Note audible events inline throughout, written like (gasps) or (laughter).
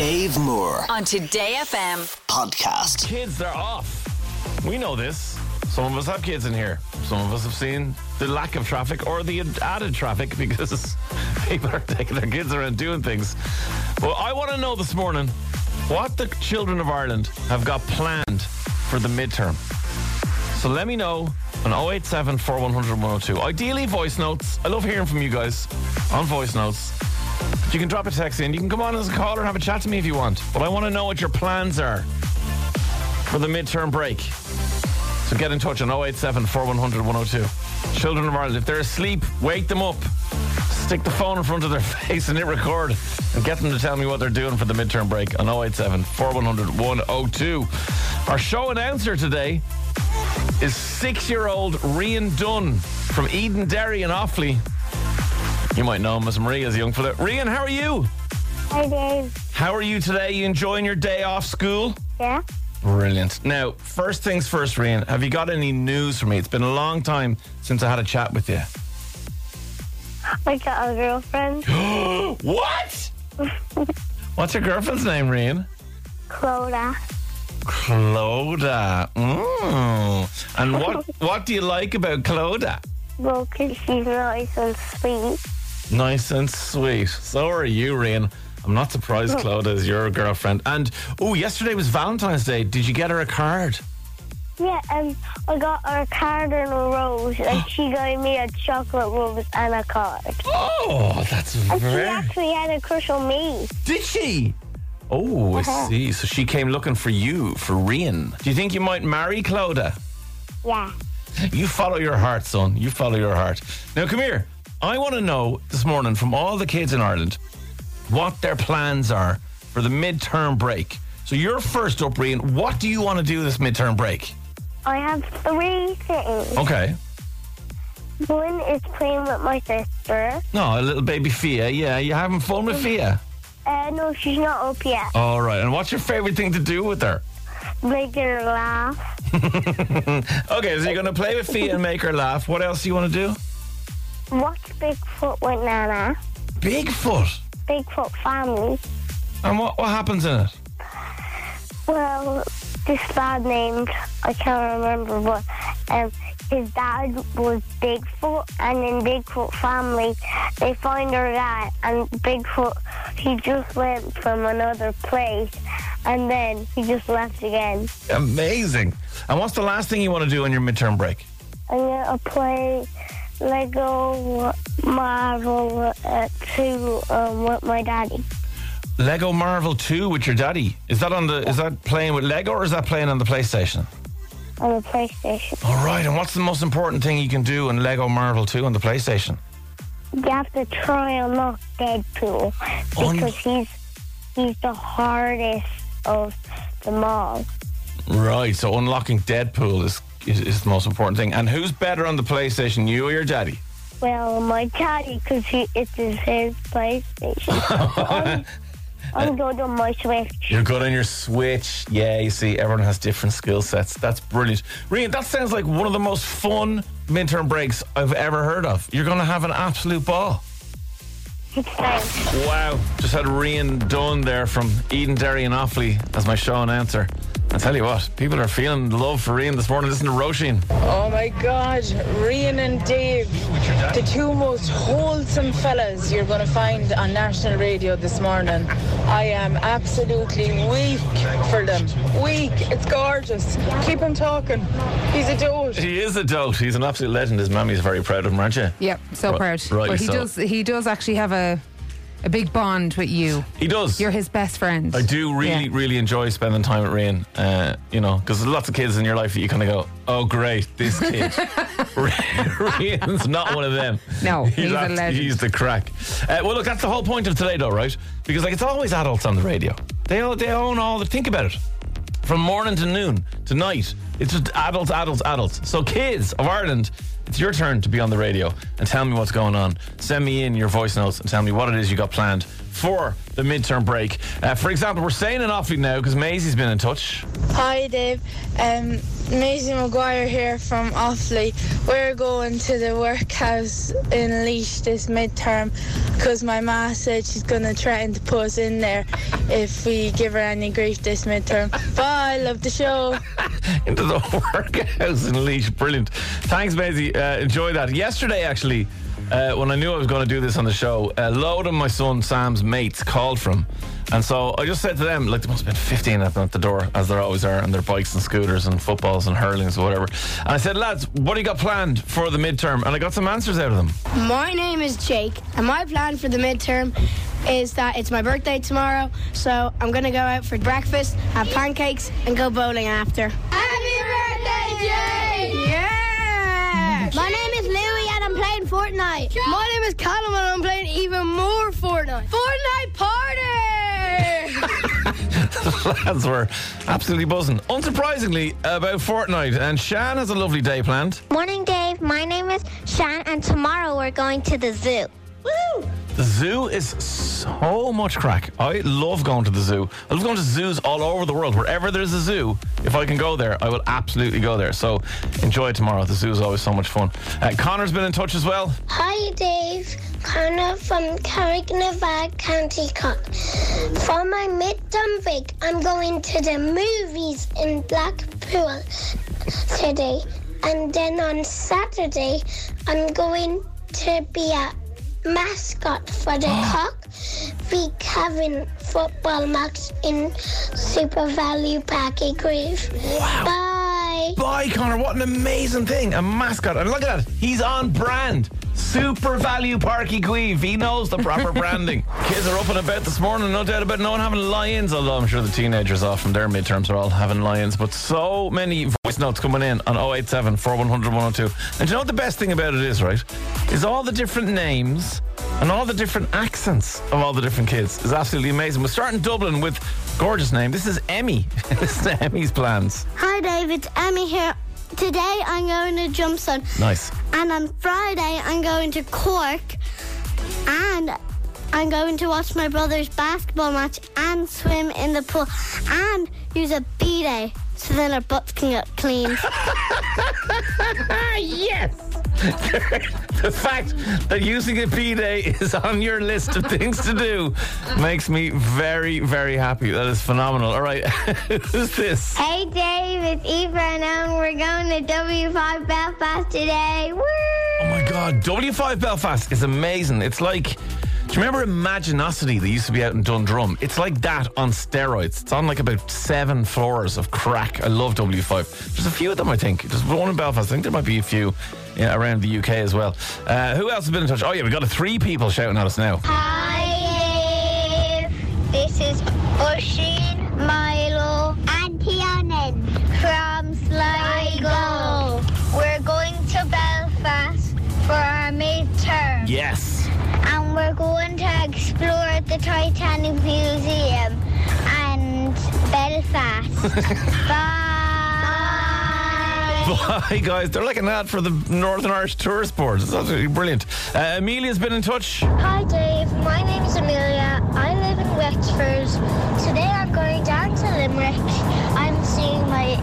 Dave Moore on Today FM. podcast. Kids, they're off. We know this. Some of us have kids in here. Some of us have seen the lack of traffic or the added traffic (laughs) because people are taking their kids around doing things. But I want to know this morning what the children of Ireland have got planned for the midterm. So let me know on 087 4100 102. Ideally, voice notes. I love hearing from you guys on voice notes. You can drop a text in. You can come on as a caller and have a chat to me if you want. But I want to know what your plans are for the midterm break. So get in touch on 087 4100 102. Children of Ireland, if they're asleep, wake them up. Stick the phone in front of their (laughs) face and hit record and get them to tell me what they're doing for the midterm break on 087 4100 102. Our show announcer today is six year old Rian Dunn from Edenderry in Offaly. You might know him as Maria as a young fella. Rian, how are you? Hi, Dave. How are you today? You enjoying your day off school? Yeah? Brilliant. Now, first things first, Rian, have you got any news for me? It's been a long time since I had a chat with you. I got a girlfriend, (gasps) what? (laughs) What's your girlfriend's name, Rian? Clodagh. Clodagh. Mm. And what (laughs) what do you like about Clodagh? Well, 'cause she's nice and sweet. Nice and sweet. So are you, Rian. I'm not surprised Clodagh is your girlfriend. And oh, yesterday was Valentine's Day. Did you get her a card? Yeah, um, I got her a card and a rose, and (gasps) she gave me a chocolate rose and a card. Oh, that's And she actually had a crush on me. Did she? Oh, I Uh-huh. see. So she came looking for you, for Rian. Do you think you might marry Clodagh? Yeah. You follow your heart, son. You follow your heart. Now, come here. I want to know this morning from all the kids in Ireland what their plans are for the midterm break. So you're first up, Rian. What do you want to do this midterm break? I have three things. Okay. One is playing with my sister. No, a little baby Fia. Yeah, you having fun with Fia? Uh, no, she's not up yet. All right. And what's your favorite thing to do with her? Making her laugh. (laughs) Okay, so you're going to play with Fia and make her laugh. What else do you want to do? Watch Bigfoot with Nana. Bigfoot. Bigfoot family. And what, what happens in it? Well, this lad named I can't remember, but um, his dad was Bigfoot, and in Bigfoot family, they find their dad, and Bigfoot he just went from another place, and then he just left again. Amazing. And what's the last thing you want to do on your midterm break? I'm gonna play Lego Marvel uh, 2 um, with my daddy. Lego Marvel 2 with your daddy. Is that on the is that playing with Lego or is that playing on the PlayStation? On the PlayStation. All right, and what's the most important thing you can do in Lego Marvel 2 on the PlayStation? You have to try and unlock Deadpool because he's he's the hardest of them all. Right, so unlocking Deadpool is, is is the most important thing. And who's better on the PlayStation, you or your daddy? Well, my daddy, because he it is his PlayStation. (laughs) I'm, good on my Switch. You're good on your Switch. Yeah, you see, everyone has different skill sets. That's brilliant. Rian, that sounds like one of the most fun midterm breaks I've ever heard of. You're going to have an absolute ball. Thanks. Wow. Just had Rian Dunn there from Edenderry and Offaly as my show announcer. I tell you what, people are feeling love for Rian this morning. Listen to Roisin. Oh my God, Rian and Dave, the two most wholesome fellas you're going to find on national radio this morning. I am absolutely weak for them. Weak. It's gorgeous. Keep him talking. He's a dote. He is a dote. He's an absolute legend. His mammy's very proud of him, aren't you? Yep, so Ri- proud. Right, but he so. does he does actually have a a big bond with you. He does. You're his best friend. I do really, Yeah. really enjoy spending time with Rian. Uh, you know, because there's lots of kids in your life that you kind of go, "Oh, great, this kid." (laughs) (laughs) Rian's not one of them. No, (laughs) he's a abs- legend. He's the crack. Uh, well, look, that's the whole point of today, though, right? Because like it's always adults on the radio. They all, they own all the. Think about it. From morning to noon to night, it's just adults, adults, adults. So, kids of Ireland, it's your turn to be on the radio and tell me what's going on. Send me in your voice notes and tell me what it is you got planned for the midterm break. Uh, for example, we're staying in Offaly now because Maisie's been in touch. Hi, Dave. Um, Maisie Maguire here from Offaly. We're going to the workhouse in Laois this midterm because my ma said she's going to threaten to put us in there if we give her any grief this midterm. Bye, love the show. (laughs) into the (laughs) workhouse in Laois. Brilliant. Thanks, Maisie. Uh, enjoy that. Yesterday, actually, uh, when I knew I was going to do this on the show, a load of my son Sam's mates called from. And so I just said to them, like, there must have been 15 of them at the door, as there always are, and their bikes and scooters and footballs and hurlings or whatever. And I said, lads, what do you got planned for the midterm? And I got some answers out of them. My name is Jake, and my plan for the midterm is that it's my birthday tomorrow, so I'm gonna go out for breakfast, have pancakes, and go bowling after. Happy birthday, Jake! Yeah! My name is Louie, and I'm Fortnite. My name is Callum, and I'm playing even more Fortnite. Fortnite party! (laughs) lads were absolutely buzzing. Unsurprisingly, about Fortnite. And Shan has a lovely day planned. Morning, Dave. My name is Shan, and tomorrow we're going to the zoo. Woo! The zoo is so much crack. I love going to the zoo. I love going to zoos all over the world. Wherever there's a zoo, if I can go there, I will absolutely go there. So enjoy tomorrow. The zoo is always so much fun. Uh, Connor's been in touch as well. Hi, Dave. Connor from Carrignavar, County Cork. For my midterm break, I'm going to the movies in Blackpool today. And then on Saturday, I'm going to be a mascot for the (gasps) Cork v Cavan football match in SuperValu Páirc Uí Chaoimh. Bye. Bye, Connor. What an amazing thing. A mascot. And look at that. He's on brand. SuperValu Páirc Uí Chaoimh. He knows the proper branding. (laughs) Kids are up and about this morning, no doubt about it. No one having lions, although I'm sure the teenagers off from their midterms are all having lions. But so many voice notes coming in on 087 4100 102. And you know what the best thing about it is, right? Is all the different names and all the different accents of all the different kids is absolutely amazing. We're starting Dublin with gorgeous name. This is Emmy. (laughs) this is Emmy's plans. Hi, Dave. It's Emmy here. Today I'm going to jump. Jumpstone. Nice. And on Friday, I'm going to Cork. And I'm going to watch my brother's basketball match and swim in the pool and use a bidet so then our butts can get cleaned. (laughs) yes. (laughs) the fact that using a bidet is on your list of things to do makes me very, very happy. That is phenomenal. All right, (laughs) who's this? hey, Dave. It's Eva and um, we're going to W5 Belfast today. Woo! Oh my God, W5 Belfast is amazing. It's like. Do you remember Imaginosity that used to be out in Dundrum? It's like that on steroids. It's on like about seven floors of crack. I love W5. There's a few of them, I think. There's one in Belfast. I think there might be a few yeah, around the UK as well. Uh, who else has been in touch? Oh, yeah, we've got three people shouting at us now. Hi. This is Oisin, Milo, Titanic Museum and Belfast. (laughs) Bye. Hi, guys. They're like an ad for the Northern Irish Tourist Board. It's absolutely brilliant. Uh, Amelia's been in touch. Hi, Dave. My name is Amelia. I live in Wexford. Today I'm going down to Limerick. I'm seeing my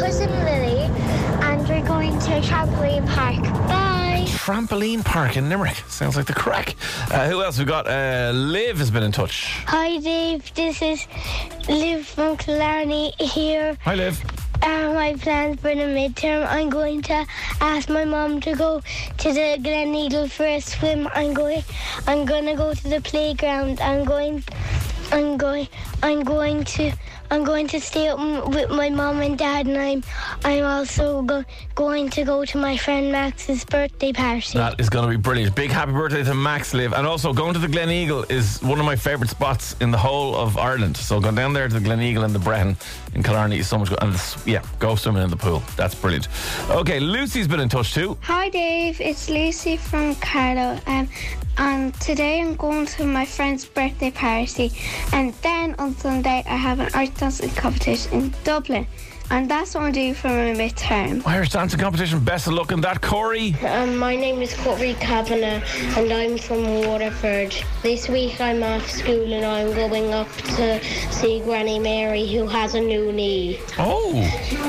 cousin Lily, and we're going to a Trampoline Park. Bye. Trampoline Park in Limerick. Sounds like the crack. Uh, who else we got? Uh, Liv has been in touch. Hi, Dave. This is Liv from Killarney here. Hi, Liv. Uh, my plans for the midterm, I'm going to ask my mom to go to the Gleneagle for a swim. I'm going, I'm going to go to the playground. I'm going, I'm going, I'm going to, I'm going to stay up m- with my mom and dad, and I'm, I'm also go, going to go to my friend Max's birthday party. That is going to be brilliant. Big happy birthday to Max Liv. And also, going to the Gleneagle is one of my favourite spots in the whole of Ireland. So, going down there to the Gleneagle and the Brehon in Killarney is so much good. And it's, yeah, go swimming in the pool. That's brilliant. Okay, Lucy's been in touch too. Hi Dave, it's Lucy from Carlow. Um, and today I'm going to my friend's birthday party, and then on Sunday I have an art dancing competition in Dublin. and that's what I'm doing for my midterm. Irish dancing competition. Best of luck in that, Corey. Um, my name is Corey Kavanagh and I'm from Waterford. This week I'm off school and I'm going up to see Granny Mary who has a new knee Oh,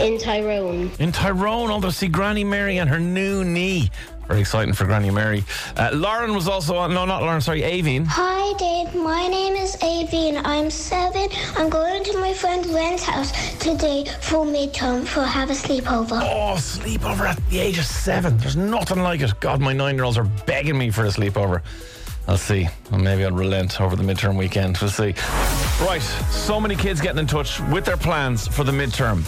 in Tyrone. in Tyrone, although see Granny Mary and her new knee. Very exciting for Granny Mary. Uh, Lauren was also on. No, not Lauren. Sorry, Avine. Hi Dave, my name is Avi and I'm seven. I'm going to my friend Ren's house today for midterm for have a sleepover. Oh, sleepover at the age of seven. There's nothing like it. God, my nine-year-olds are begging me for a sleepover. I'll see. Well, maybe I'll relent over the midterm weekend. We'll see. Right, so many kids getting in touch with their plans for the midterm.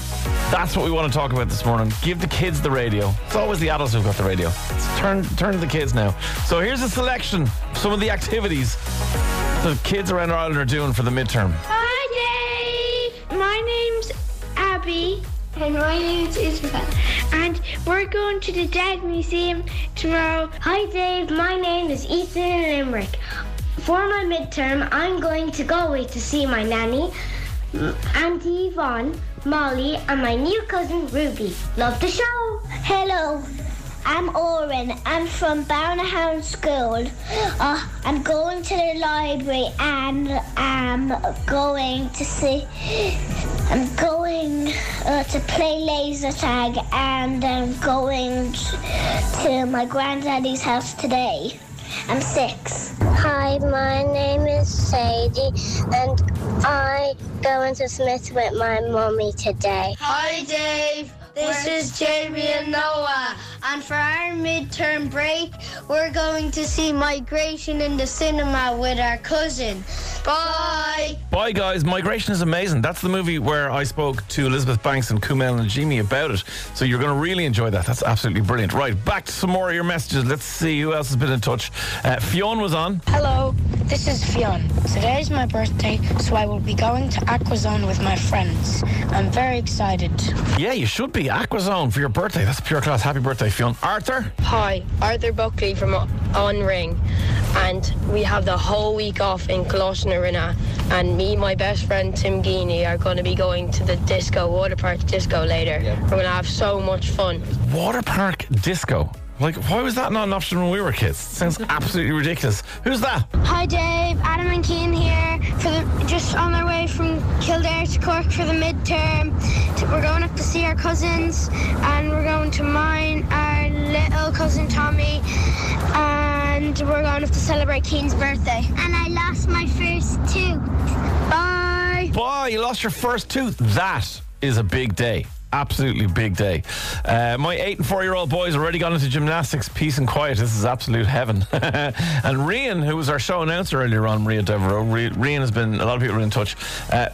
That's what we want to talk about this morning. Give the kids the radio. It's always the adults who've got the radio. Let's turn turn to the kids now. So here's a selection of some of the activities the kids around Ireland are doing for the midterm. Hi, Dave. My name's Abby. And my name's Isabel. And we're going to the Dead Museum tomorrow. Hi, Dave. My name is Ethan Limerick. For my midterm, I'm going to Galway to see my nanny, Auntie Yvonne, Molly, and my new cousin Ruby. Love the show. Hello, I'm Oren. I'm from Barnahound School. Uh, I'm going to the library and I'm going to see. I'm going uh, to play laser tag and I'm going to my granddaddy's house today. I'm six. Hi, my name is Sadie and I going to Smith with my mommy today. Hi, Dave. This is Jamie and Noah. And for our midterm break, we're going to see Migration in the cinema with our cousin. Bye. Bye, guys. Migration is amazing. That's the movie where I spoke to Elizabeth Banks and Kumail Nanjiani about it. So you're going to really enjoy that. That's absolutely brilliant. Right, back to some more of your messages. Let's see who else has been in touch. Uh, Fionn was on. Hello, this is Fionn. Today is my birthday, so I will be going to Aquazone with my friends. I'm very excited. Yeah, you should be. Aquazone for your birthday. That's pure class. Happy birthday, Fionn. Arthur? Hi, Arthur Buckley from On Ring, and we have the whole week off in Coloshna and me, my best friend Tim Geeney, are going to be going to the disco, water park disco later. We're going to have so much fun. Water park disco. Like, why was that not an option when we were kids? sounds absolutely ridiculous. Who's that? Hi, Dave. Adam and Keane here. For the just on our way from Kildare to Cork for the midterm. We're going up to see our cousins, and we're going to mine our little cousin Tommy, and we're going up to celebrate Keane's birthday. And I lost my first tooth. Bye. Boy, you lost your first tooth. That is a big day. Absolutely big day. Uh, my eight and four year old boys already gone into gymnastics, peace and quiet. This is absolute heaven. (laughs) and Rian, who was our show announcer earlier on, Maria Devereaux, Ri- Rian has been, a lot of people are in touch. Uh,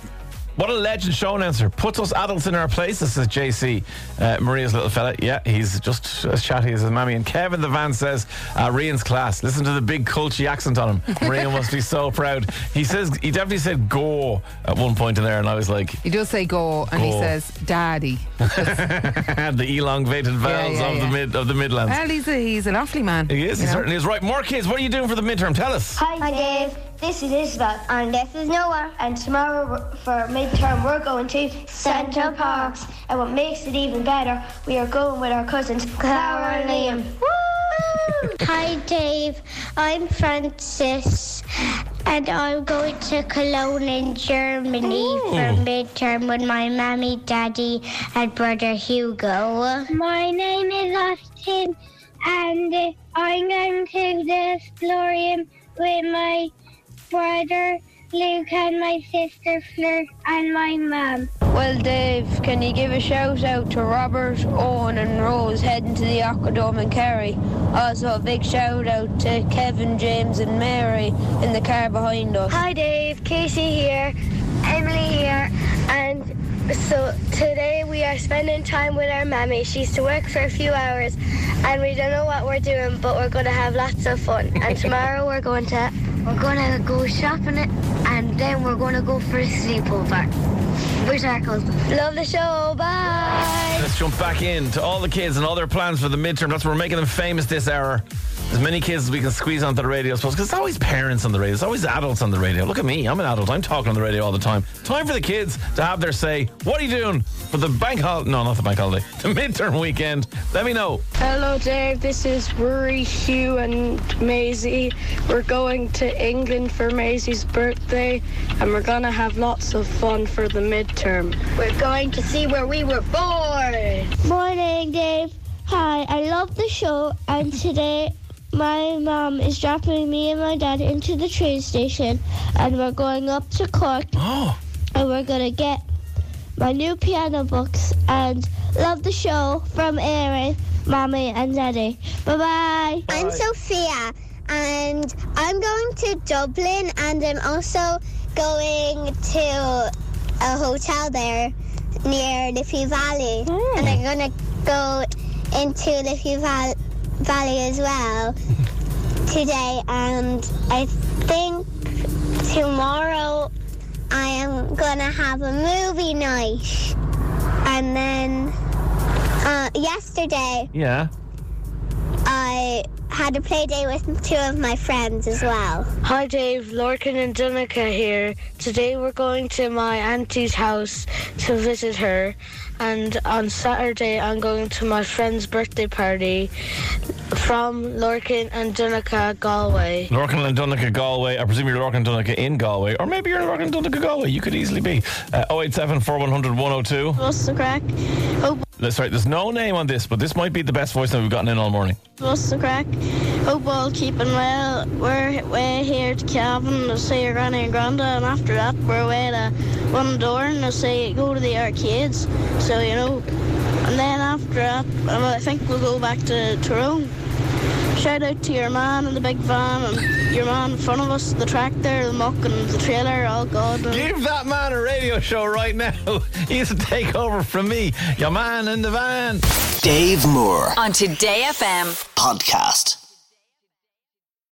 what a legend show announcer. Puts us adults in our place. This is JC, uh, Maria's little fella. Yeah, he's just as chatty as his mammy. And Kevin the van says, uh, Rian's class. Listen to the big culty accent on him. (laughs) Maria must be so proud. He says, he definitely said go at one point in there. And I was like, He does say go, and he says daddy. (laughs) the elongated vowels yeah, of yeah. the mid of the Midlands. Well, he's a, he's an awfully man. he is. He know? certainly is. Right, more kids. What are you doing for the midterm? Tell us. Hi, Dave. This is Isabel. And this is Noah. And tomorrow for midterm, we're going to Center Parcs. And what makes it even better, we are going with our cousins, Clara and Liam. Woo! (laughs) Hi, Dave. I'm Francis, and I'm going to Cologne in Germany oh. for midterm with my mommy, daddy, and brother Hugo. My name is Austin, and I'm going to the Florian with my brother Luke and my sister Fleur and my mum. Well, Dave, can you give a shout out to Robert, Owen, and Rose heading to the Aquadome in Kerry? Also, a big shout out to Kevin, James, and Mary in the car behind us. Hi, Dave. Casey here, Emily here, and so today we are spending time with our mammy. She's to work for a few hours, and we don't know what we're doing, but we're going to have lots of fun. And (laughs) tomorrow we're going to we're to go shopping it and then we're to go for a sleepover. Our cousins. Love the show. Bye. Let's jump back in to all the kids and all their plans for the midterm. That's what we're making them famous this hour. As many kids as we can squeeze onto the radio, I suppose, because it's always parents on the radio. It's always adults on the radio. Look at me. I'm an adult. I'm talking on the radio all the time. Time for the kids to have their say. What are you doing for the bank holiday? No, not the bank holiday. (laughs) The midterm weekend. Let me know. Hello, Dave. This is Rory, Hugh, and Maisie. We're going to England for Maisie's birthday, and we're gonna have lots of fun for the midterm. We're going to see where we were born. Morning, Dave. Hi, I love the show, and today my mom is dropping me and my dad into the train station, and we're going up to Cork, Oh, and we're gonna get my new piano books. And love the show from Erin, Mommy, and Daddy. Bye bye. I'm Sophia, and I'm going to Dublin, and I'm also going to a hotel there near Liffey Valley, and hmm. I'm gonna go into Liffey Val- Valley as well today. And I think tomorrow I am gonna have a movie night, and then uh, yesterday yeah. I had a play day with two of my friends as well. Hi, Dave. Lorcan and Dunica here. Today we're going to my auntie's house to visit her, and on Saturday I'm going to my friend's birthday party from Lorcan and Dunica, Galway. Lorcan and Dunica, Galway. I presume you're Lorcan and Dunica in Galway. Or maybe you're Lorcan and Dunica, Galway. You could easily be. Uh, 087 4100 102. What's the crack? Oh, That's right. There's no name on this, but this might be the best voice that we've gotten in all morning. what's the crack? Hope all keeping well. We're way here to Calvin to see your granny and granda, and after that we're away to Bundoran to see go to the arcades. So you know, and then after that, I think we'll go back to Tyrone. Shout out to your man in the big van and your man in front of us, the tractor, the muck, and the trailer. All God. And Give that man a radio show right now. (laughs) He's to take over from me. Your man in the van. Dave Moore On Today FM. podcast.